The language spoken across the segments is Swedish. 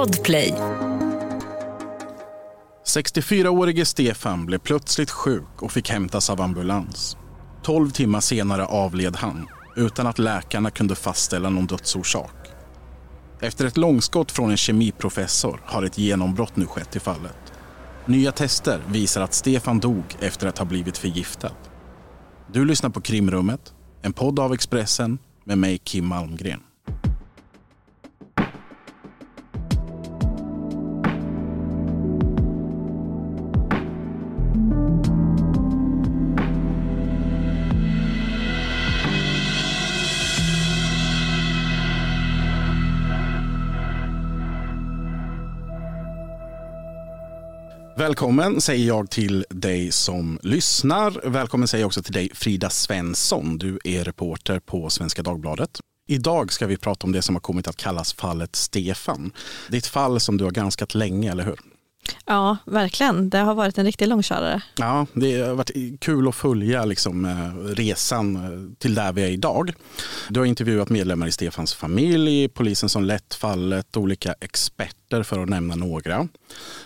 Podplay. 64-årige Stefan blev plötsligt sjuk och fick hämtas av ambulans. 12 timmar senare avled han utan att läkarna kunde fastställa någon dödsorsak. Efter ett långskott från en kemiprofessor har ett genombrott nu skett i fallet. Nya tester visar att Stefan dog efter att ha blivit förgiftad. Du lyssnar på Krimrummet, en podd av Expressen med mig Kim Malmgren. Välkommen säger jag till dig som lyssnar. Välkommen säger jag också till dig Frida Svensson. Du är reporter på Svenska Dagbladet. Idag ska vi prata om det som har kommit att kallas fallet Stefan. Det är ett fall som du har granskat länge, eller hur? Ja, verkligen. Det har varit en riktig långkörare. Ja, det har varit kul att följa liksom, eh, resan eh, till där vi är idag. Du har intervjuat medlemmar i Stefans familj, polisen som lett fallet, olika experter för att nämna några.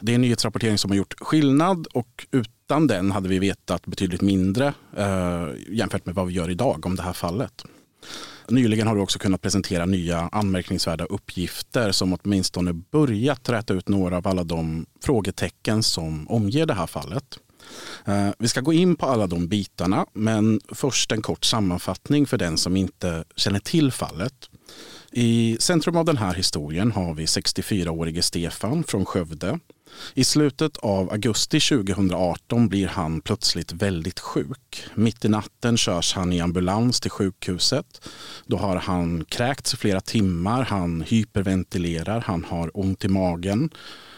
Det är en nyhetsrapportering som har gjort skillnad och utan den hade vi vetat betydligt mindre eh, jämfört med vad vi gör idag om det här fallet. Nyligen har du också kunnat presentera nya anmärkningsvärda uppgifter som åtminstone börjat räta ut några av alla de frågetecken som omger det här fallet. Eh, vi ska gå in på alla de bitarna, men först en kort sammanfattning för den som inte känner till fallet. I centrum av den här historien har vi 64-årige Stefan från Skövde i slutet av augusti 2018 blir han plötsligt väldigt sjuk. Mitt i natten körs han i ambulans till sjukhuset. Då har han kräkts i flera timmar, han hyperventilerar, han har ont i magen.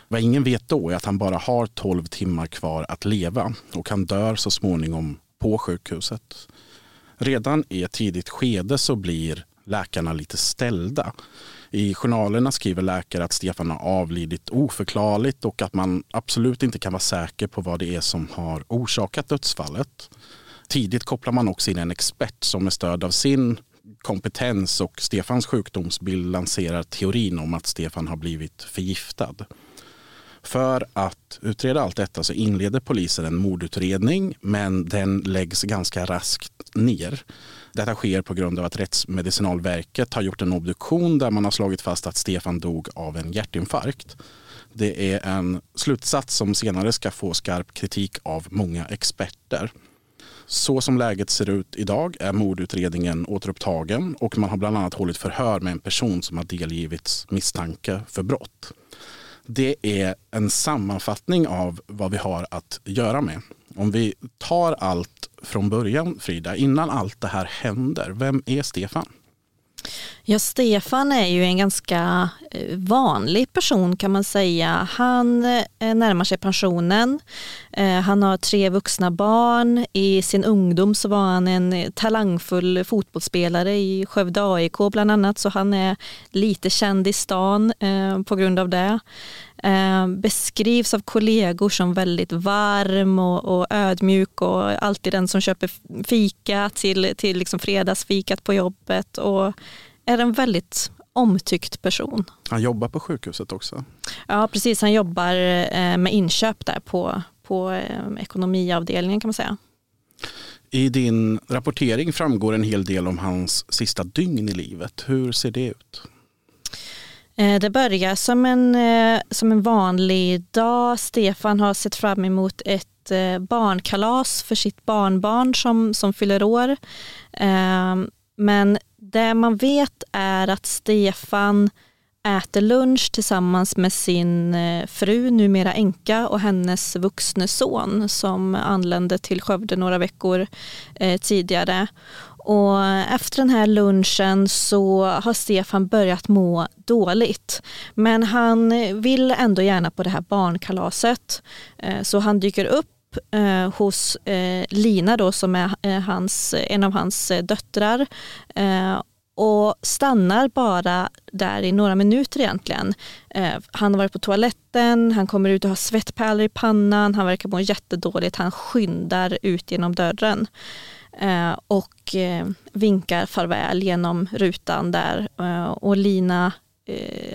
Vad ingen vet då är att han bara har 12 timmar kvar att leva och han dör så småningom på sjukhuset. Redan i ett tidigt skede så blir läkarna lite ställda. I journalerna skriver läkare att Stefan har avlidit oförklarligt och att man absolut inte kan vara säker på vad det är som har orsakat dödsfallet. Tidigt kopplar man också in en expert som med stöd av sin kompetens och Stefans sjukdomsbild lanserar teorin om att Stefan har blivit förgiftad. För att utreda allt detta så inleder polisen en mordutredning men den läggs ganska raskt ner. Detta sker på grund av att Rättsmedicinalverket har gjort en obduktion där man har slagit fast att Stefan dog av en hjärtinfarkt. Det är en slutsats som senare ska få skarp kritik av många experter. Så som läget ser ut idag är mordutredningen återupptagen och man har bland annat hållit förhör med en person som har delgivits misstanke för brott. Det är en sammanfattning av vad vi har att göra med. Om vi tar allt från början, Frida, innan allt det här händer, vem är Stefan? Ja, Stefan är ju en ganska eh, vanlig person kan man säga. Han eh, närmar sig pensionen. Eh, han har tre vuxna barn. I sin ungdom så var han en talangfull fotbollsspelare i Skövde AIK bland annat, så han är lite känd i stan på grund av det. Beskrivs av kollegor som väldigt varm och, ödmjuk och alltid den som köper fika till, till liksom fredagsfikat på jobbet. Och är en väldigt omtyckt person. Han jobbar på sjukhuset också? Ja, precis. Han jobbar eh, med inköp där på, på eh, ekonomiavdelningen kan man säga. I din rapportering framgår en hel del om hans sista dygn i livet. Hur ser det ut? Eh, det börjar som en, eh, som en vanlig dag. Stefan har sett fram emot ett eh, barnkalas för sitt barnbarn som, som fyller år. Ehm, men det man vet är att Stefan äter lunch tillsammans med sin fru, numera änka, och hennes vuxne son som anlände till Skövde några veckor tidigare. Och efter den här lunchen så har Stefan börjat må dåligt. Men han vill ändå gärna på det här barnkalaset. Eh, så han dyker upp eh, hos eh, Lina då som är hans, en av hans döttrar och stannar bara där i några minuter egentligen. han har varit på toaletten, han kommer ut och har svettpärlor i pannan, han verkar må jättedåligt, han skyndar ut genom dörren. Eh, och eh, vinkar farväl genom rutan där. Eh, och Lina,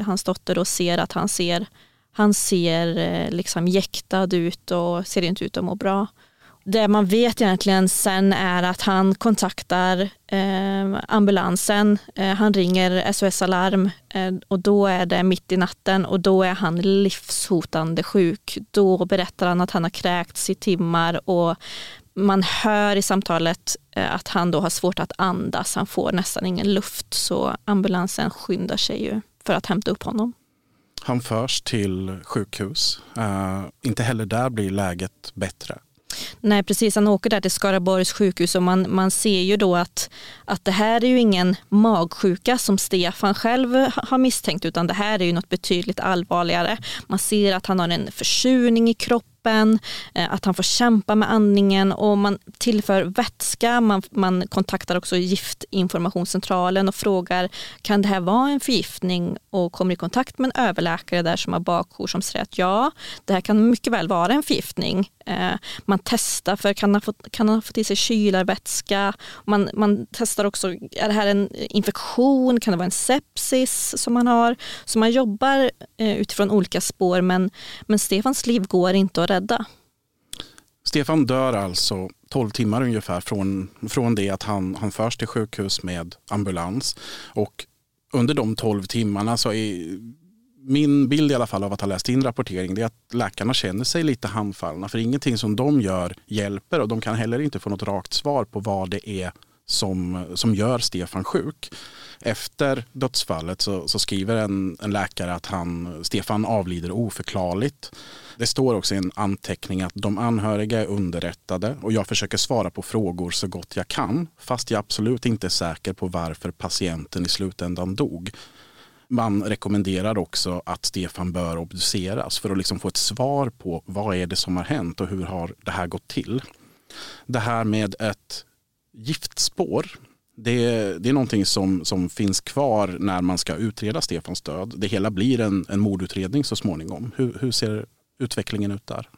hans dotter, då ser att han ser, han ser liksom jäktad ut och ser inte ut att må bra. Det man vet egentligen sen är att han kontaktar ambulansen, han ringer SOS Alarm och då är det mitt i natten och då är han livshotande sjuk. Då berättar han att han har kräkts i timmar och man hör i samtalet eh, att han då har svårt att andas, han får nästan ingen luft så ambulansen skyndar sig ju för att hämta upp honom. Han förs till sjukhus. Uh, inte heller där blir läget bättre. Nej precis, han åker där till Skaraborgs sjukhus och man, man ser ju då att, att det här är ju ingen magsjuka som Stefan själv har misstänkt utan det här är ju något betydligt allvarligare. Man ser att han har en försurning i kroppen kroppen, eh, att han får kämpa med andningen och man tillför vätska. Man, man kontaktar också giftinformationscentralen och frågar kan det här vara en förgiftning och kommer i kontakt med en överläkare där som har bakjour som säger att ja, det här kan mycket väl vara en förgiftning. Eh, man testar för kan han, få, kan han ha fått i sig kylarvätska? Man, man testar också, är det här en infektion? Kan det vara en sepsis som man har? Så man jobbar eh, utifrån olika spår men, men Stefans liv går inte att rädda. Stefan dör alltså 12 timmar ungefär från, från det att han, han förs till sjukhus med ambulans. Och under de 12 timmarna så är min bild i alla fall av att ha läst in rapportering det är att läkarna känner sig lite handfallna för ingenting som de gör hjälper och de kan heller inte få något rakt svar på vad det är som, som gör Stefan sjuk. Efter dödsfallet så, så skriver en, en, läkare att han, Stefan avlider oförklarligt. Det står också i en anteckning att de anhöriga är underrättade och jag försöker svara på frågor så gott jag kan fast jag absolut inte är säker på varför patienten i slutändan dog. Man rekommenderar också att Stefan bör obduceras för att liksom få ett svar på vad är det som har hänt och hur har det här gått till. Det här med ett giftspår det, det är någonting som, som finns kvar när man ska utreda Stefans död. Det hela blir en, en mordutredning så småningom. Hur, hur ser utvecklingen ut där?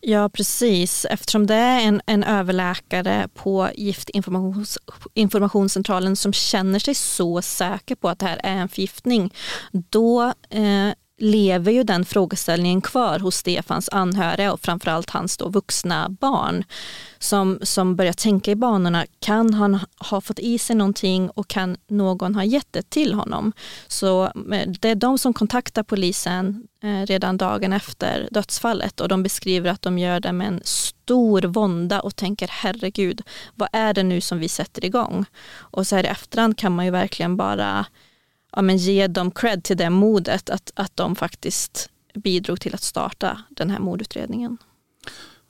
Ja precis, eftersom det är en, en överläkare på Giftinformationscentralen som känner sig så säker på att det här är en förgiftning, då eh, lever ju den frågeställningen kvar hos Stefans anhöriga och framförallt hans då vuxna barn som, som börjar tänka i banorna, kan han ha fått i sig någonting och kan någon ha gett det till honom? Så eh, det är de som kontaktar polisen eh, redan dagen efter dödsfallet och de beskriver att de gör det med en stor vånda och tänker herregud, vad är det nu som vi sätter igång? Och så här i efterhand kan man ju verkligen bara ja, men ge dem cred till det modet att, att de faktiskt bidrog till att starta den här mordutredningen.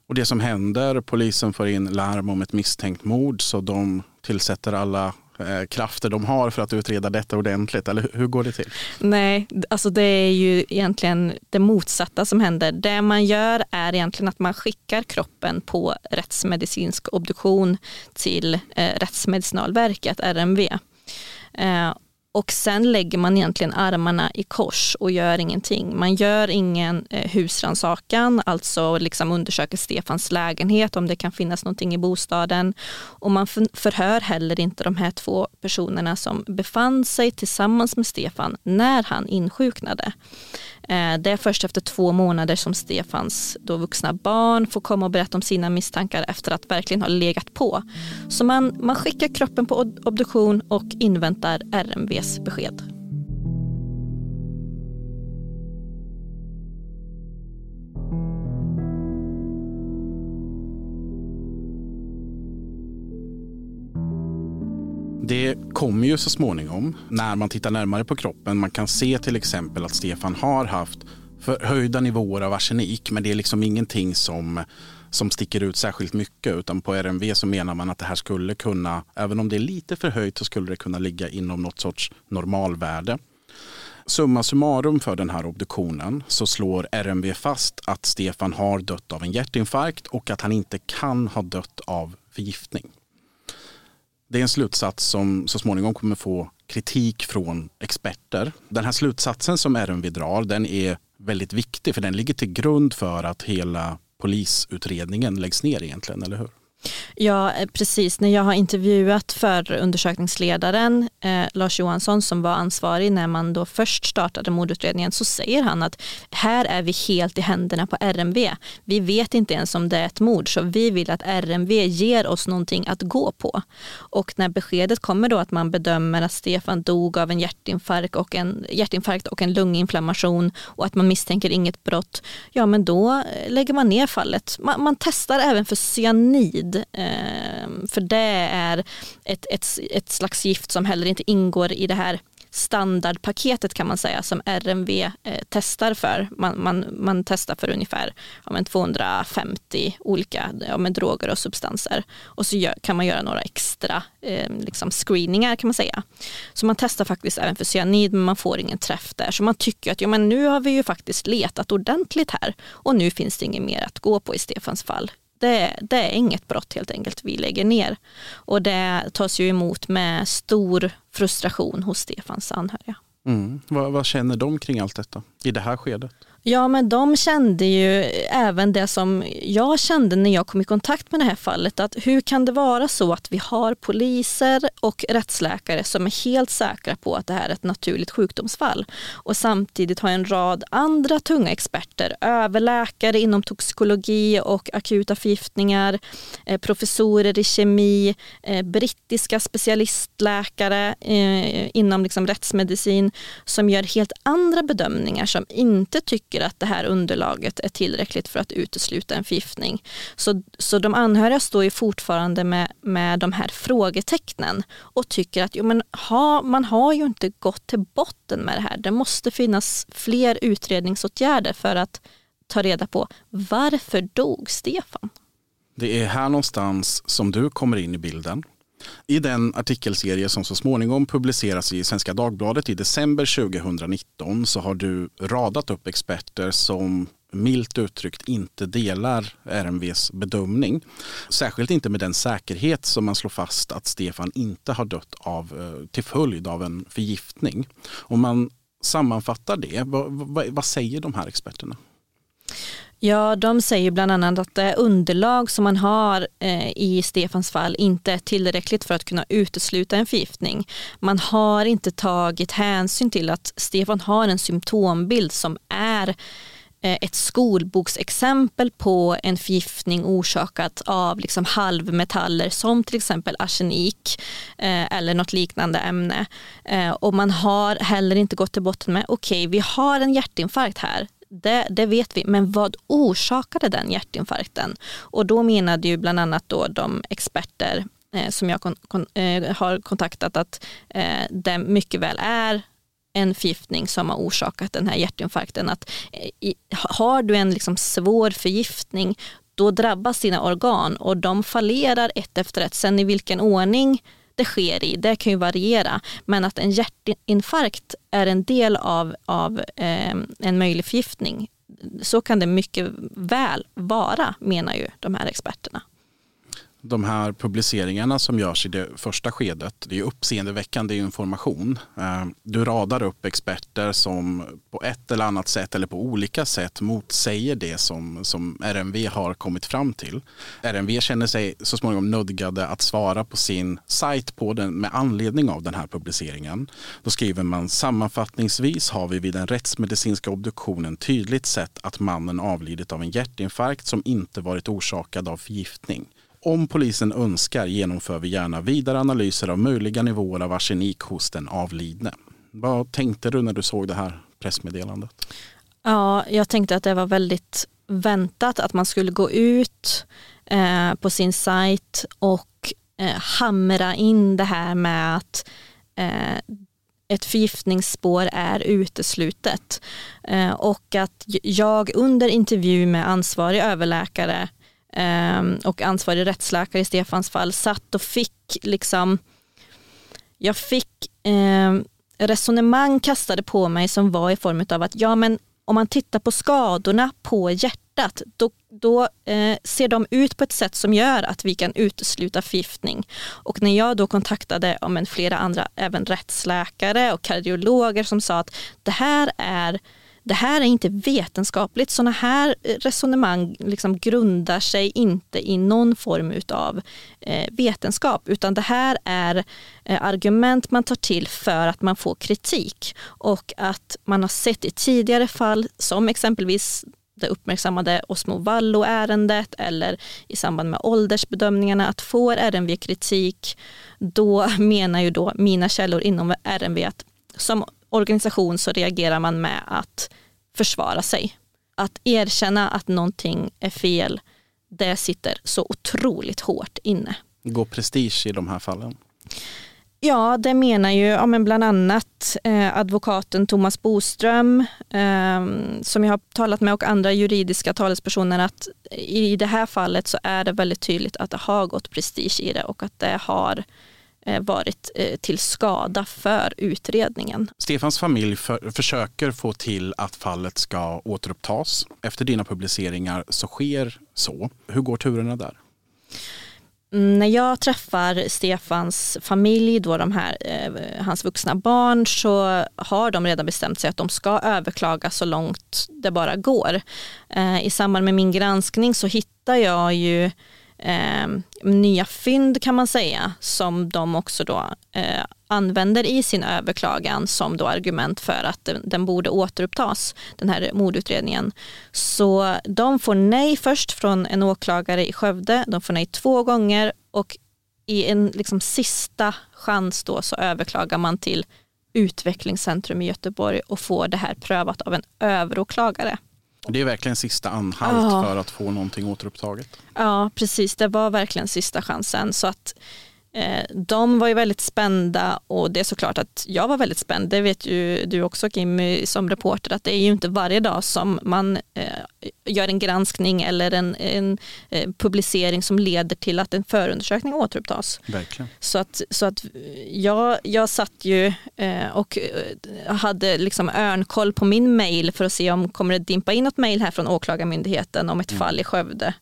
Och det som händer, polisen får in larm om ett misstänkt mord så de tillsätter alla eh, krafter de har för att utreda detta ordentligt? Eller hur går det till? Nej, alltså det är ju egentligen det motsatta som händer. Det man gör är egentligen att man skickar kroppen på rättsmedicinsk obduktion till eh, Rättsmedicinalverket, RMV. Eh, och sen lägger man egentligen armarna i kors och gör ingenting. Man gör ingen eh, husrannsakan, alltså liksom undersöker Stefans lägenhet om det kan finnas någonting i bostaden. Och man förhör heller inte de här två personerna som befann sig tillsammans med Stefan när han insjuknade. Eh, det är först efter två månader som Stefans då vuxna barn får komma och berätta om sina misstankar efter att verkligen ha legat på. Så man, man skickar kroppen på obduktion och inväntar RMVs besked. Det kommer ju så småningom när man tittar närmare på kroppen. Man kan se till exempel att Stefan har haft förhöjda nivåer av arsenik men det är liksom ingenting som, som sticker ut särskilt mycket utan på RMV så menar man att det här skulle kunna, även om det är lite förhöjt så skulle det kunna ligga inom något sorts normalvärde. Summa summarum för den här obduktionen så slår RMV fast att Stefan har dött av en hjärtinfarkt och att han inte kan ha dött av förgiftning. Det är en slutsats som så småningom kommer få kritik från experter. Den här slutsatsen som RMV drar den är väldigt viktig för den ligger till grund för att hela polisutredningen läggs ner egentligen, eller hur? Ja, eh, precis. När jag har intervjuat för undersökningsledaren eh, Lars Johansson som var ansvarig när man då först startade mordutredningen så säger han att här är vi helt i händerna på RMV. Vi vet inte ens om det är ett mord så vi vill att RMV ger oss någonting att gå på. Och när beskedet kommer då att man bedömer att Stefan dog av en hjärtinfarkt och en, hjärtinfarkt och en lunginflammation och att man misstänker inget brott, ja men då eh, lägger man ner fallet. Man, man testar även för cyanid Eh, för det är ett, ett, ett slags gift som heller inte ingår i det här standardpaketet kan man säga som RMV eh, testar för. Man, man, man testar för ungefär ja, 250 olika ja, droger och substanser och så gör, kan man göra några extra eh, liksom screeningar kan man säga. Så man testar faktiskt även för cyanid men man får ingen träff där. Så man tycker att ja, men nu har vi ju faktiskt letat ordentligt här och nu finns det inget mer att gå på i Stefans fall det, det, är inget brott helt enkelt vi lägger ner. Och det tas ju emot med stor frustration hos Stefans anhöriga. Mm. Vad, vad, känner de kring allt detta i det här skedet? Ja, men de kände ju även det som jag kände när jag kom i kontakt med det här fallet. Att hur kan det vara så att vi har poliser och rättsläkare som är helt säkra på att det här är ett naturligt sjukdomsfall och samtidigt har en rad andra tunga experter, överläkare inom toxikologi och akuta förgiftningar, eh, professorer i kemi, eh, brittiska specialistläkare eh, inom liksom rättsmedicin som gör helt andra bedömningar som inte tycker tycker att det här underlaget är tillräckligt för att utesluta en förgiftning. Så, så de anhöriga står ju fortfarande med, med de här frågetecknen och tycker att jo, men ha, man har ju inte gått till botten med det här. Det måste finnas fler utredningsåtgärder för att ta reda på varför dog Stefan? Det är här någonstans som du kommer in i bilden. I den artikelserie som så småningom publiceras i Svenska Dagbladet i december 2019 så har du radat upp experter som milt uttryckt inte delar RMVs bedömning. Särskilt inte med den säkerhet som man slår fast att Stefan inte har dött av, eh, till följd av en förgiftning. Om man sammanfattar det, vad, vad, vad säger de här experterna? Ja, de säger bland annat att det underlag som man har eh, i Stefans fall inte är tillräckligt för att kunna utesluta en förgiftning. Man har inte tagit hänsyn till att Stefan har en symptombild som är eh, ett skolboksexempel på en förgiftning orsakat av liksom halvmetaller som till exempel arsenik eh, eller något liknande ämne. Eh, och man har heller inte gått till botten med, okej okay, vi har en hjärtinfarkt här, det, det, vet vi, men vad orsakade den hjärtinfarkten? Och då menade ju bland annat då de experter eh, som jag kon, kon, eh, har kontaktat att eh, det mycket väl är en förgiftning som har orsakat den här hjärtinfarkten. Att, eh, i, har du en liksom svår förgiftning då drabbas dina organ och de fallerar ett efter ett. Sen i vilken ordning det sker i, det kan ju variera. Men att en hjärtinfarkt är en del av, av eh, en möjlig förgiftning, så kan det mycket väl vara, menar ju de här experterna de här publiceringarna som görs i det första skedet, det är uppseendeväckande information. Eh, du radar upp experter som på ett eller annat sätt eller på olika sätt motsäger det som, som RMV har kommit fram till. RMV känner sig så småningom nödgade att svara på sin sajt på den, med anledning av den här publiceringen. Då skriver man sammanfattningsvis har vi vid den rättsmedicinska obduktionen tydligt sett att mannen avlidit av en hjärtinfarkt som inte varit orsakad av förgiftning. Om polisen önskar genomför vi gärna vidare analyser av möjliga nivåer av arsenik hos den avlidne. Vad tänkte du när du såg det här pressmeddelandet? Ja, jag tänkte att det var väldigt väntat att man skulle gå ut eh, på sin sajt och eh, hamra in det här med att eh, ett förgiftningsspår är uteslutet. Eh, och att jag under intervju med ansvarig överläkare Ehm, och ansvarig rättsläkare i Stefans fall satt och fick liksom, jag fick ehm, resonemang kastade på mig som var i form av att ja men om man tittar på skadorna på hjärtat, då, då eh, ser de ut på ett sätt som gör att vi kan utesluta förgiftning. Och när jag då kontaktade ja, men flera andra, även rättsläkare och kardiologer som sa att det här är det här är inte vetenskapligt. Sådana här eh, resonemang liksom grundar sig inte i någon form av eh, vetenskap, utan det här är eh, argument man tar till för att man får kritik och att man har sett i tidigare fall, som exempelvis det uppmärksammade Osmo Vallo-ärendet eller i samband med åldersbedömningarna att får RMV kritik, då menar ju då mina källor inom RMV att som organisation så reagerar man med att försvara sig. Att erkänna att någonting är fel, det sitter så otroligt hårt inne. Går prestige i de här fallen? Ja, det menar ju ja, men bland annat eh, advokaten Thomas Boström eh, som jag har talat med och andra juridiska talespersoner att i det här fallet så är det väldigt tydligt att det har gått prestige i det och att det har varit eh, till skada för utredningen. Stefans familj för, försöker få till att fallet ska återupptas. Efter dina publiceringar så sker så. Hur går turerna där? När jag träffar Stefans familj, då de här, eh, hans vuxna barn, så har de redan bestämt sig att de ska överklaga så långt det bara går. Eh, I samband med min granskning så hittar jag ju eh, nya fynd kan man säga som de också då eh, använder i sin överklagan som då argument för att den, den borde återupptas, den här mordutredningen. Så de får nej först från en åklagare i Skövde, de får nej två gånger och i en liksom sista chans då så överklagar man till Utvecklingscentrum i Göteborg och får det här prövat av en överåklagare. Det är verkligen sista anhalt ja. för att få någonting återupptaget. Ja, precis. Det var verkligen sista chansen. Så att de var ju väldigt spända och det är såklart att jag var väldigt spänd. Det vet ju du också Kim som reporter att det är ju inte varje dag som man eh, gör en granskning eller en, en eh, publicering som leder till att en förundersökning återupptas. Verkligen. Så att, så att jag, jag satt ju och hade liksom örnkoll på min mail för att se om kommer det dimpa in något mail här från Åklagarmyndigheten om ett mm. fall i Skövde.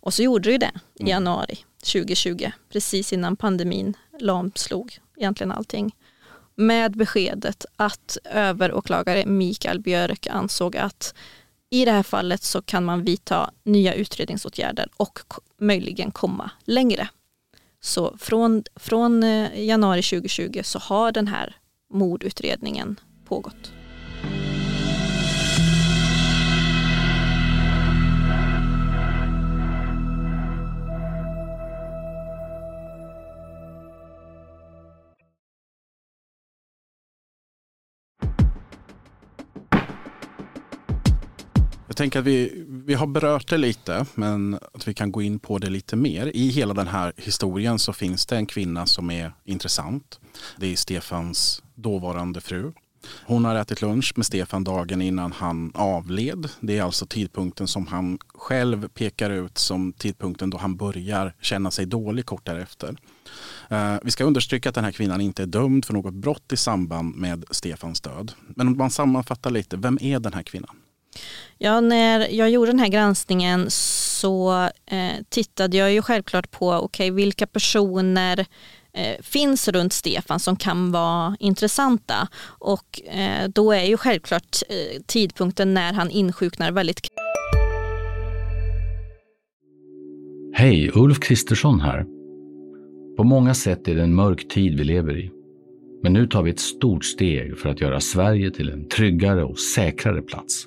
Och så gjorde det ju det i mm. januari. 2020, precis innan pandemin lamslog egentligen allting. Med beskedet att överåklagare Mikael Björk ansåg att i det här fallet så kan man vidta nya utredningsåtgärder och möjligen komma längre. Så från, från eh, januari 2020 så har den här mordutredningen pågått. Jag tänker att vi, vi har berört det lite, men att vi kan gå in på det lite mer. I hela den här historien så finns det en kvinna som är intressant. Det är Stefans dåvarande fru. Hon har ätit lunch med Stefan dagen innan han avled. Det är alltså tidpunkten som han själv pekar ut som tidpunkten då han börjar känna sig dålig kort därefter. Eh, vi ska understryka att den här kvinnan inte är dömd för något brott i samband med Stefans död. Men om man sammanfattar lite, vem är den här kvinnan? Ja, när jag gjorde den här granskningen så eh, tittade jag ju självklart på okay, vilka personer eh, finns runt Stefan som kan vara intressanta. Och eh, då är ju självklart eh, tidpunkten när han insjuknar väldigt Hej, Ulf Kristersson här. På många sätt är det en mörk tid vi lever i. Men nu tar vi ett stort steg för att göra Sverige till en tryggare och säkrare plats.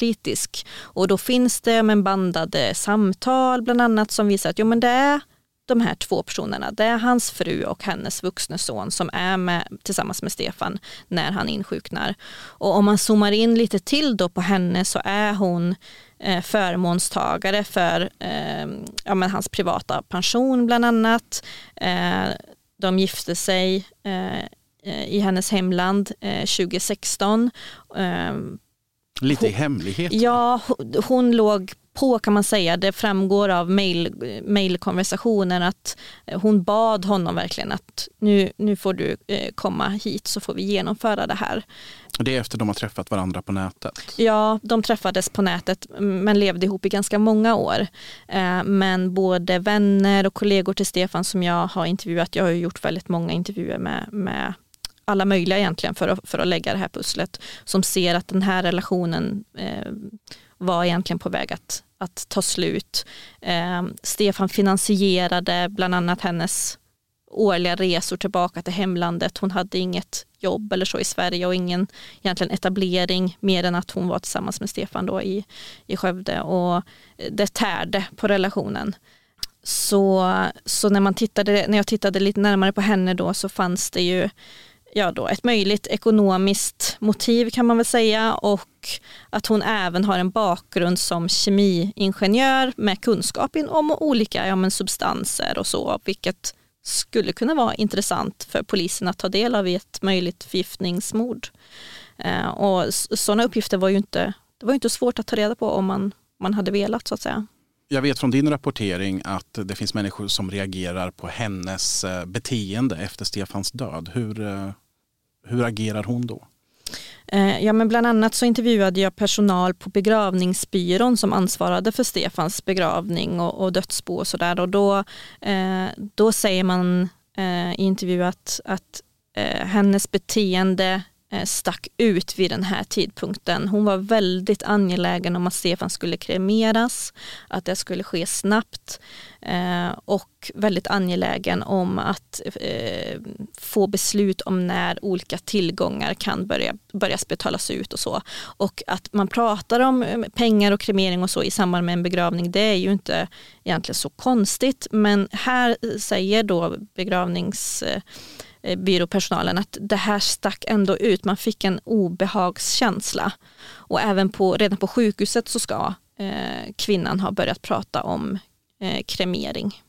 kritisk. Och då finns det men bandade eh, samtal bland annat som visar att jo, men det är de här två personerna. Det är hans fru och hennes vuxne son som är med, tillsammans med Stefan när han insjuknar. Och om man zoomar in lite till då på henne så är hon eh, förmånstagare för eh, ja, men hans privata pension bland annat. Eh, de gifte sig eh, eh i hennes hemland eh, 2016. Lite i hemlighet? Ja, hon, hon låg på kan man säga. Det framgår av mejlkonversationer att hon bad honom verkligen att nu, nu får du eh, komma hit så får vi genomföra det här. Det är efter de har träffat varandra på nätet? Ja, de träffades på nätet men levde ihop i ganska många år. Eh, men både vänner och kollegor till Stefan som jag har intervjuat, jag har gjort väldigt många intervjuer med, med alla möjliga egentligen för att, för att lägga det här pusslet, som ser att den här relationen eh, var egentligen på väg att, att ta slut. Eh, Stefan finansierade bland annat hennes årliga resor tillbaka till hemlandet. Hon hade inget jobb eller så i Sverige och ingen egentligen etablering mer än att hon var tillsammans med Stefan då i, i Skövde och det tärde på relationen. Så, så när, man tittade, när jag tittade lite närmare på henne då så fanns det ju ja då, ett möjligt ekonomiskt motiv kan man väl säga och att hon även har en bakgrund som kemiingenjör med kunskap om olika ja, men substanser och så, vilket skulle kunna vara intressant för polisen att ta del av i ett möjligt förgiftningsmord. Eh, och sådana uppgifter var ju inte, det var inte svårt att ta reda på om man, man hade velat så att säga. Jag vet från din rapportering att det finns människor som reagerar på hennes eh, beteende efter Stefans död. Hur, eh, hur agerar hon då? Eh, ja, men bland annat så intervjuade jag personal på begravningsbyrån som ansvarade för Stefans begravning och, och dödsbo och sådär. Och då, eh, då säger man eh, i intervju att, att eh, hennes beteende Eh, stack ut vid den här tidpunkten. Hon var väldigt angelägen om att Stefan skulle kremeras, att det skulle ske snabbt eh, och väldigt angelägen om att eh, få beslut om när olika tillgångar kan börja börjas betalas ut och så. Och att man pratar om pengar och kremering och så i samband med en begravning, det är ju inte egentligen så konstigt. Men här säger då begravnings Eh, byråpersonalen att det här stack ändå ut. Man fick en obehagskänsla. Och även på, redan på sjukhuset så ska eh, kvinnan ha börjat prata om eh, kremering.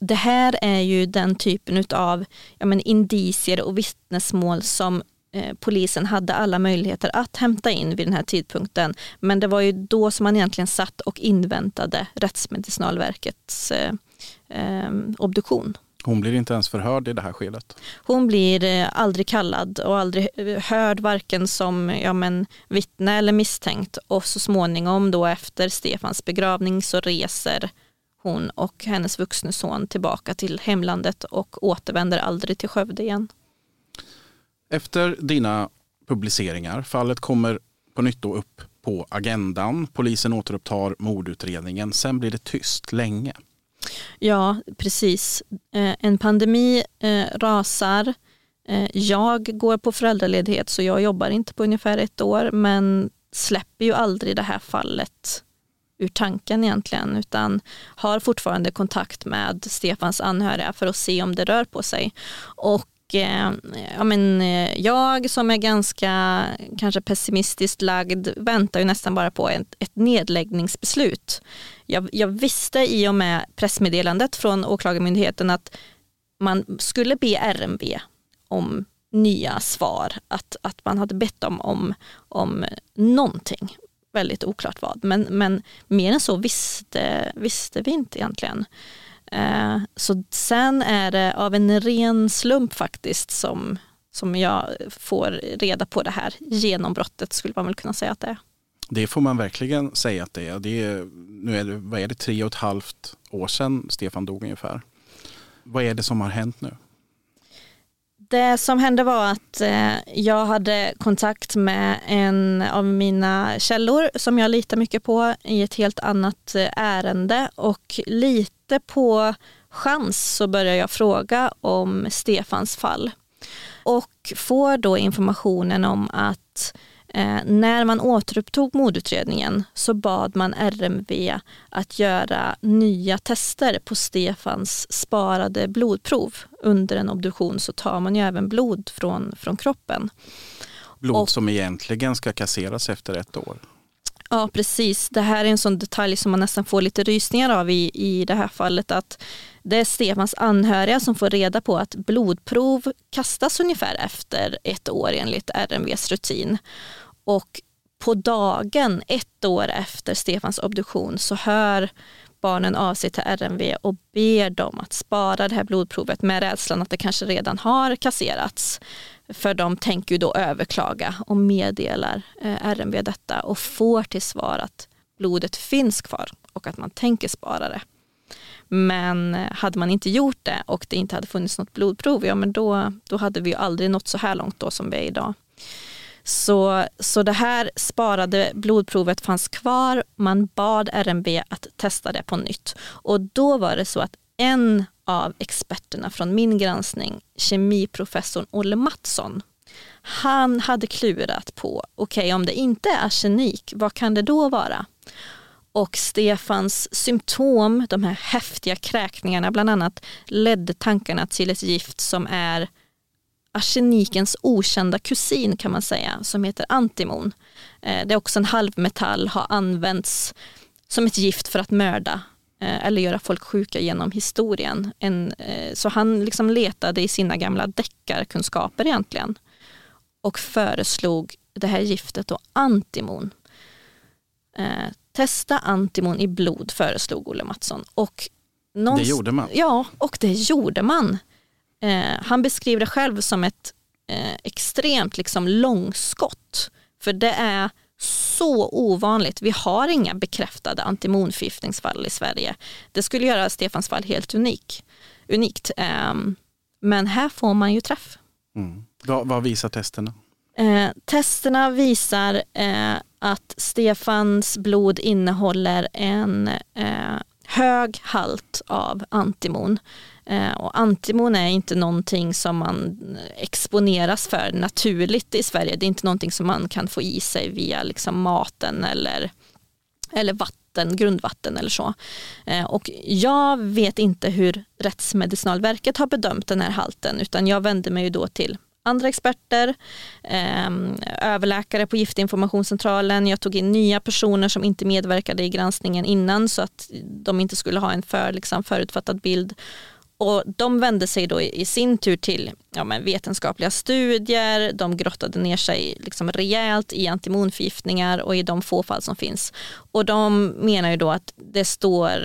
Det här är ju den typen av ja, men indicier och vittnesmål som eh, polisen hade alla möjligheter att hämta in vid den här tidpunkten. Men det var ju då som man egentligen satt och inväntade Rättsmedicinalverkets eh, eh, obduktion. Hon blir inte ens förhörd i det här skedet? Hon blir eh, aldrig kallad och aldrig eh, hörd varken som ja, men, vittne eller misstänkt och så småningom då efter Stefans begravning så reser hon och hennes vuxne son tillbaka till hemlandet och återvänder aldrig till Skövde igen. Efter dina publiceringar, fallet kommer på nytt upp på agendan. Polisen återupptar mordutredningen. Sen blir det tyst länge. Ja, precis. Eh, en pandemi eh, rasar. Eh, jag går på föräldraledighet så jag jobbar inte på ungefär ett år men släpper ju aldrig det här fallet ur tanken egentligen utan har fortfarande kontakt med Stefans anhöriga för att se om det rör på sig. Och Eh, ja, men, eh, jag som är ganska kanske pessimistiskt lagd väntar ju nästan bara på ett, ett nedläggningsbeslut. Jag, jag visste i och med pressmeddelandet från Åklagarmyndigheten att man skulle be RMV om nya svar, att, att man hade bett dem om, om någonting, väldigt oklart vad, men, men mer än så visste, visste vi inte egentligen. Eh, så sen är det av en ren slump faktiskt som, som jag får reda på det här genombrottet skulle man väl kunna säga att det är. Det får man verkligen säga att det är. Det är nu är det, vad är det, tre och ett halvt år sedan Stefan dog ungefär. Vad är det som har hänt nu? Det som hände var att eh, jag hade kontakt med en av mina källor som jag litar mycket på i ett helt annat eh, ärende och lite på chans så börjar jag fråga om Stefans fall och får då informationen om att Eh, när man återupptog mordutredningen så bad man RMV att göra nya tester på Stefans sparade blodprov. Under en obduktion så tar man ju även blod från, från kroppen. Blod och, som egentligen ska kasseras efter ett år. Ja, precis. Det här är en sån detalj som man nästan får lite rysningar av i, i det här fallet. att Det är Stefans anhöriga som får reda på att blodprov kastas ungefär efter ett år enligt RMVs rutin. Och på dagen, ett år efter Stefans obduktion, så hör barnen av sig till RMV och ber dem att spara det här blodprovet med rädslan att det kanske redan har kasserats. För de tänker ju då överklaga och meddelar eh, RMV detta och får till svar att blodet finns kvar och att man tänker spara det. Men eh, hade man inte gjort det och det inte hade funnits något blodprov, ja men då, då hade vi ju aldrig nått så här långt då som vi är idag. Så, så det här sparade blodprovet fanns kvar. Man bad RMV att testa det på nytt. Och då var det så att en av experterna från min granskning, kemiprofessorn Olle Mattsson, han hade klurat på, okej okay, om det inte är arsenik, vad kan det då vara? Och Stefans symptom, de här häftiga kräkningarna bland annat, ledde tankarna till ett gift som är arsenikens okända kusin kan man säga, som heter antimon. Eh, det är också en halvmetall, har använts som ett gift för att mörda eller göra folk sjuka genom historien. En, eh, så han liksom letade i sina gamla deckarkunskaper egentligen och föreslog det här giftet då antimon. testa antimon i blod föreslog Olle Mattsson. Och det gjorde man? Ja, och det gjorde man. Eh, han beskriver det själv som ett eh, extremt liksom, långskott. För det är så ovanligt. Vi har inga bekräftade antimonförgiftningsfall i Sverige. Det skulle göra Stefans fall helt unik, unikt. Eh, men här får man ju träff. Mm. Vad, vad, visar testerna? Eh, testerna visar eh, att Stefans blod innehåller en eh, hög halt av antimon. Eh, och antimon är inte någonting som man exponeras för naturligt i Sverige. Det är inte någonting som man kan få i sig via liksom maten eller, eller vatten, grundvatten eller så. Eh, och jag vet inte hur Rättsmedicinalverket har bedömt den här halten utan jag vände mig då till andra experter, ehm, överläkare på Giftinformationscentralen. Jag tog in nya personer som inte medverkade i granskningen innan så att de inte skulle ha en för, liksom, förutfattad bild. Och de vände sig då i sin tur till ja, men vetenskapliga studier, de grottade ner sig liksom rejält i antimonförgiftningar och i de få fall som finns. Och de menar ju då att det står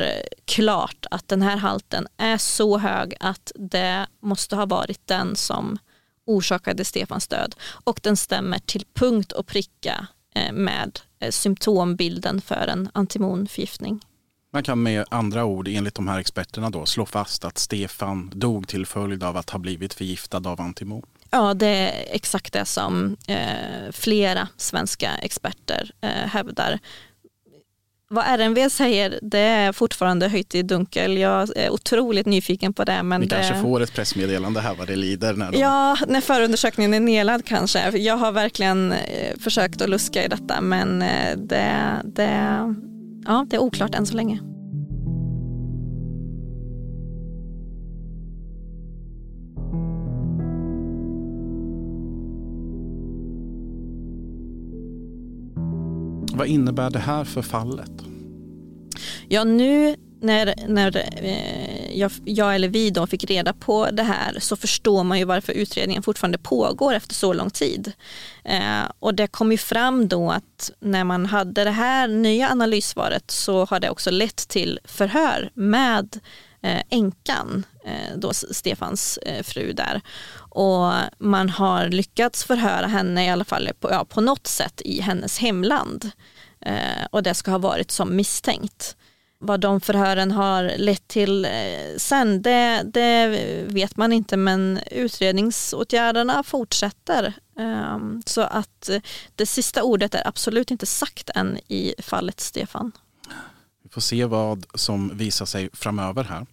klart att den här halten är så hög att det måste ha varit den som orsakade Stefans död och den stämmer till punkt och pricka eh, med eh, symptombilden för en antimonförgiftning. Man kan med andra ord enligt de här experterna då slå fast att Stefan dog till följd av att ha blivit förgiftad av antimon. Ja, det är exakt det som eh, flera svenska experter eh, hävdar. Vad RNV säger det är fortfarande höjt i dunkel. Jag är otroligt nyfiken på det. Men Vi det... kanske får ett pressmeddelande här vad det lider. När de... Ja, när förundersökningen är nedlagd kanske. Jag har verkligen eh, försökt att luska i detta men eh, det, det ja, det är oklart än så länge. Vad innebär det här för fallet? Ja, nu när, när eh, jag, jag, eller vi då fick reda på det här så förstår man ju varför utredningen fortfarande pågår efter så lång tid. Eh, och det kom ju fram då att när man hade det här nya analyssvaret så har det också lett till förhör med eh, änkan, eh, då Stefans eh, fru där. Och man har lyckats förhöra henne i alla fall på, ja, på något sätt i hennes hemland. Eh, och det ska ha varit som misstänkt. Vad de förhören har lett till eh, sen, det, det vet man inte men utredningsåtgärderna fortsätter. Ehm, så att eh, det sista ordet är absolut inte sagt än i fallet Stefan. Vi får se vad som visar sig framöver här.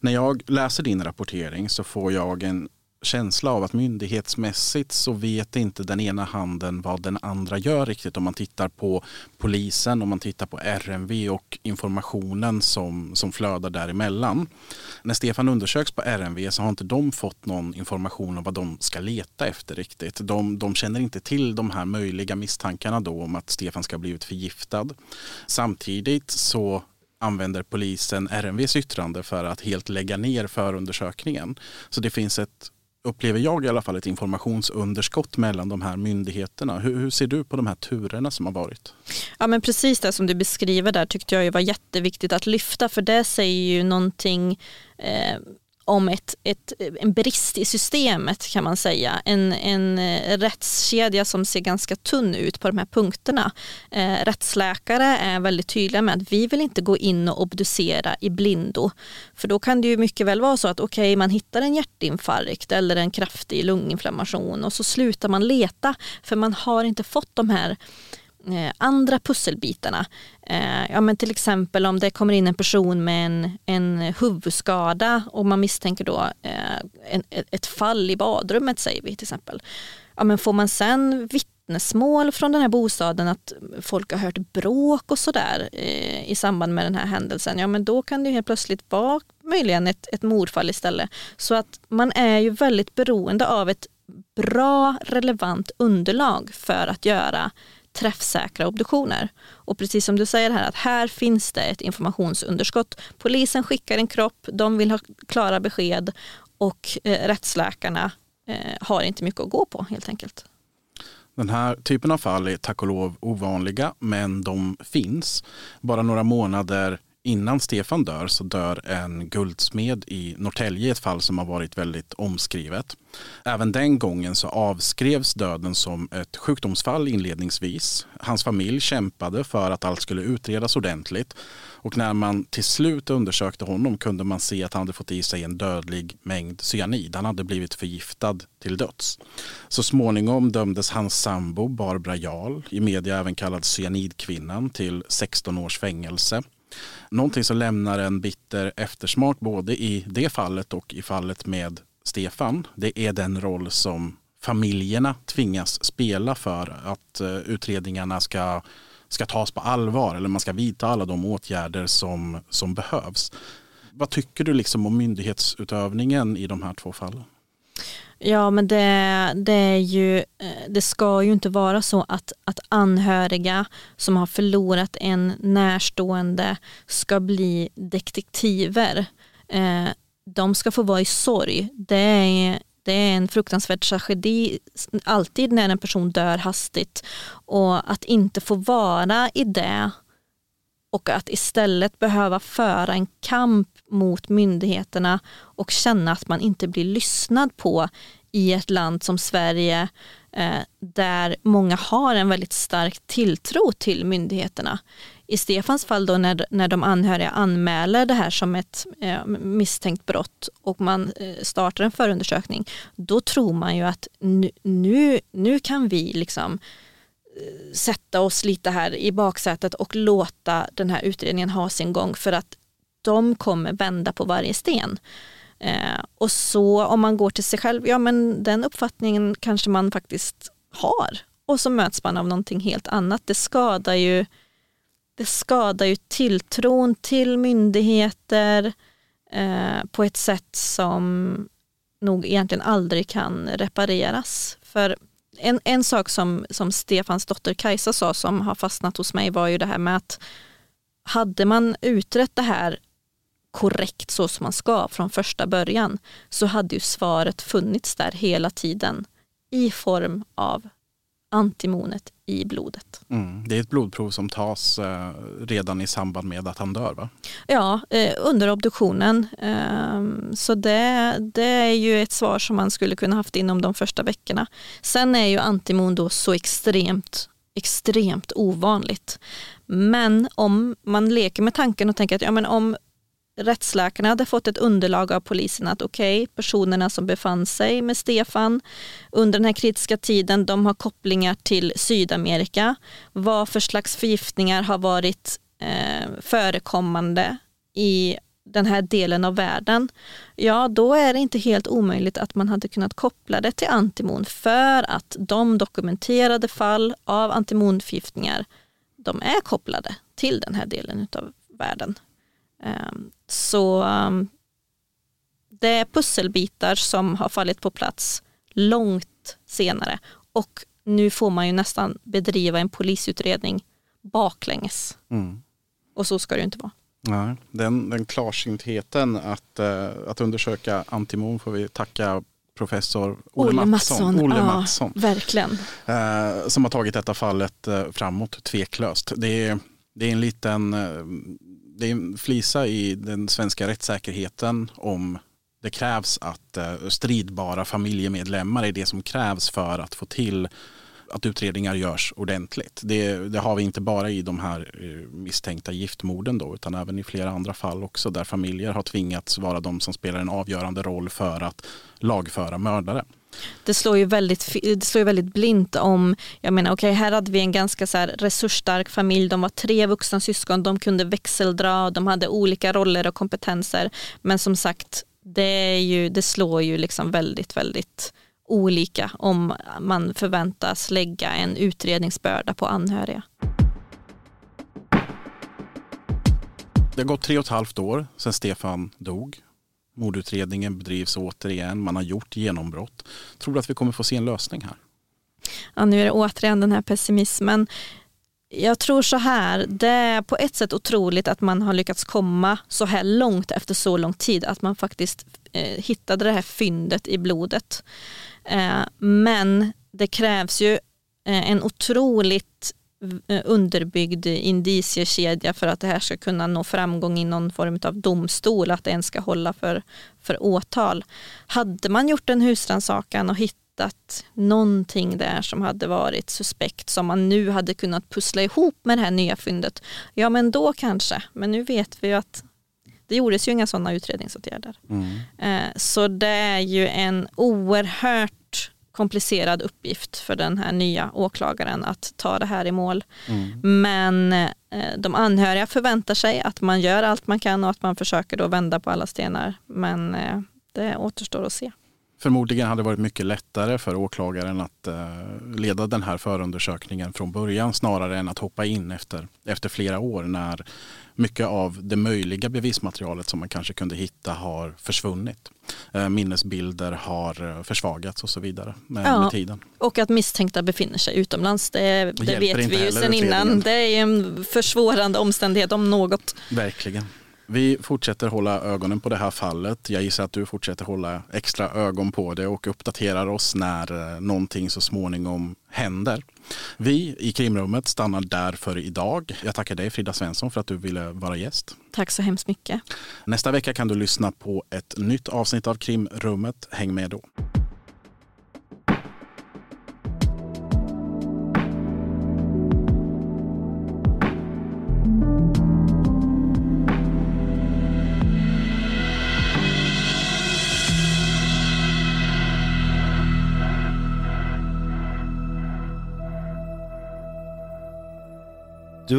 När jag läser din rapportering så får jag en känsla av att myndighetsmässigt så vet inte den ena handen vad den andra gör riktigt om man tittar på polisen, om man tittar på RMV och informationen som, som flödar däremellan. När Stefan undersöks på RMV så har inte de fått någon information om vad de ska leta efter riktigt. De, de känner inte till de här möjliga misstankarna då om att Stefan ska ha blivit förgiftad. Samtidigt så använder polisen RMVs yttrande för att helt lägga ner förundersökningen. Så det finns ett upplever jag i alla fall ett informationsunderskott mellan de här myndigheterna. Hur, hur, ser du på de här turerna som har varit? Ja men precis det som du beskriver där tyckte jag var jätteviktigt att lyfta för det säger ju någonting eh, om ett, ett, en brist i systemet kan man säga. En, en eh, rättskedja som ser ganska tunn ut på de här punkterna. Eh, rättsläkare är väldigt tydliga med att vi vill inte gå in och obducera i blindo. För då kan det ju mycket väl vara så att okej, okay, man hittar en hjärtinfarkt eller en kraftig lunginflammation och så slutar man leta för man har inte fått de här Eh, Eh, andra pusselbitarna. Eh, ja, men till exempel om det kommer in en person med en, en huvudskada och man misstänker då eh, en, ett fall i badrummet säger vi till exempel. Ja, men får man sen vittnesmål från den här bostaden att folk har hört bråk och sådär i samband med den här händelsen, ja men då kan det helt plötsligt vara möjligen ett, ett mordfall istället. Så att man är ju väldigt beroende av ett bra relevant underlag för att göra träffsäkra obduktioner. Och precis som du säger här, att här finns det ett informationsunderskott. Polisen skickar en kropp, de vill ha klara besked och eh, rättsläkarna eh, har inte mycket att gå på helt enkelt. Den här typen av fall är tack och lov ovanliga, men de finns. Bara några månader innan Stefan dör så dör en guldsmed i Norrtälje i ett fall som har varit väldigt omskrivet. Även den gången så avskrevs döden som ett sjukdomsfall inledningsvis. Hans familj kämpade för att allt skulle utredas ordentligt och när man till slut undersökte honom kunde man se att han hade fått i sig en dödlig mängd cyanid. Han hade blivit förgiftad till döds. Så småningom dömdes hans sambo Barbara Jarl, i media även kallad cyanidkvinnan, till 16 års fängelse. Någonting som lämnar en bitter eftersmak både i det fallet och i fallet med Stefan. Det är den roll som familjerna tvingas spela för att eh, utredningarna ska, ska tas på allvar eller man ska vidta alla de åtgärder som, som behövs. Vad tycker du liksom om myndighetsutövningen i de här två fallen? Ja men det, det, är ju, eh, det ska ju inte vara så att, att anhöriga som har förlorat en närstående ska bli detektiver. Eh, de ska få vara i sorg. Det är, det är en fruktansvärd tragedi alltid när en person dör hastigt och att inte få vara i det och att istället behöva föra en kamp mot myndigheterna och känna att man inte blir lyssnad på i ett land som Sverige eh, där många har en väldigt stark tilltro till myndigheterna. I Stefans fall då när, när de anhöriga anmäler det här som ett eh, misstänkt brott och man eh, startar en förundersökning, då tror man ju att nu, nu, nu kan vi liksom sätta oss lite här i baksätet och låta den här utredningen ha sin gång för att de kommer vända på varje sten. Eh, och så om man går till sig själv, ja men den uppfattningen kanske man faktiskt har och så möts man av någonting helt annat. Det skadar ju, det skadar ju tilltron till myndigheter eh, på ett sätt som nog egentligen aldrig kan repareras. För en, en sak som, som Stefans dotter Kajsa sa som har fastnat hos mig var ju det här med att hade man utrett det här korrekt så som man ska från första början så hade ju svaret funnits där hela tiden i form av antimonet i blodet. Mm, det är ett blodprov som tas eh, redan i samband med att han dör va? Ja, eh, under obduktionen. Eh, så det, det är ju ett svar som man skulle kunna haft inom de första veckorna. Sen är ju antimon då så extremt extremt ovanligt. Men om man leker med tanken och tänker att ja, men om rättsläkarna hade fått ett underlag av polisen att okej, okay, personerna som befann sig med Stefan under den här kritiska tiden, de har kopplingar till Sydamerika. Vad för slags förgiftningar har varit eh, förekommande i den här delen av världen, ja då är det inte helt omöjligt att man hade kunnat koppla det till antimon för att de dokumenterade fall av antimonförgiftningar, de är kopplade till den här delen av världen. Ehm, så ehm, det är pusselbitar som har fallit på plats långt senare och nu får man ju nästan bedriva en polisutredning baklänges. Mm. Och så ska det ju inte vara. Nej, den, den klarsyntheten att, uh, att undersöka antimon får vi tacka professor Olle, Olle Mattsson. Olle ja, Mattsson. Verkligen. Uh, som har tagit detta fallet uh, framåt tveklöst. Det är, det är en liten det är en flisa i den svenska rättssäkerheten om det krävs att eh, stridbara familjemedlemmar är det som krävs för att få till att utredningar görs ordentligt. Det, det, har vi inte bara i de här eh, misstänkta giftmorden då, utan även i flera andra fall också där familjer har tvingats vara de som spelar en avgörande roll för att lagföra mördare. Det slår ju väldigt, det slår ju väldigt blint om, jag menar okej okay, här hade vi en ganska så resursstark familj, de var tre vuxna syskon, de kunde växeldra, de hade olika roller och kompetenser. Men som sagt, det, är ju, det slår ju liksom väldigt, väldigt olika om man förväntas lägga en utredningsbörda på anhöriga. Det har gått tre och ett halvt år sedan Stefan dog. Mordutredningen bedrivs återigen. Man har gjort genombrott. Tror du att vi kommer få se en lösning här? Ja, nu är det återigen den här pessimismen. Jag tror så här, det är på ett sätt otroligt att man har lyckats komma så här långt efter så lång tid, att man faktiskt eh, hittade det här fyndet i blodet. Eh, men det krävs ju eh, en otroligt underbyggd indiciekedja för att det här ska kunna nå framgång i någon form av domstol, att det ens ska hålla för, för åtal. Hade man gjort en husrannsakan och hittat någonting där som hade varit suspekt som man nu hade kunnat pussla ihop med det här nya fyndet, ja men då kanske. Men nu vet vi ju att det gjordes ju inga sådana utredningsåtgärder. Mm. Eh, så det är ju en oerhört komplicerad uppgift för den här nya åklagaren att ta det här i mål. Mm. Men eh, de anhöriga förväntar sig att man gör allt man kan och att man försöker då vända på alla stenar. Men eh, det återstår att se. Förmodligen hade det varit mycket lättare för åklagaren att leda den här förundersökningen från början snarare än att hoppa in efter, efter flera år när mycket av det möjliga bevismaterialet som man kanske kunde hitta har försvunnit. Eh, minnesbilder har eh, försvagats och så vidare med, ja, med tiden. Och att misstänkta befinner sig utomlands, det, det vet vi ju sedan innan. Det är en försvårande omständighet om något. Verkligen. Vi fortsätter hålla ögonen på det här fallet. Jag gissar att du fortsätter hålla extra ögon på det och uppdaterar oss när eh, någonting så småningom händer. Vi i krimrummet stannar där för idag. Jag tackar dig Frida Svensson för att du ville vara gäst. Tack så hemskt mycket. Nästa vecka kan du lyssna på ett nytt avsnitt av krimrummet. Häng med då.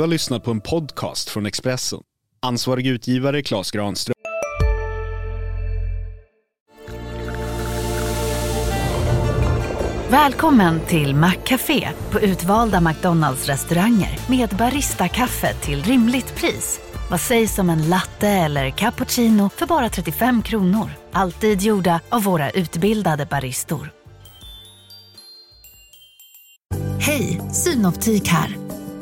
Har lyssnat på en podcast från Expressen. Ansvarig utgivare Klas Granström. Välkommen till Maccafé på utvalda McDonalds restauranger med Baristakaffe till rimligt pris. Vad sägs om en latte eller cappuccino för bara 35 kronor? Alltid gjorda av våra utbildade baristor. Hej, Synoptik här.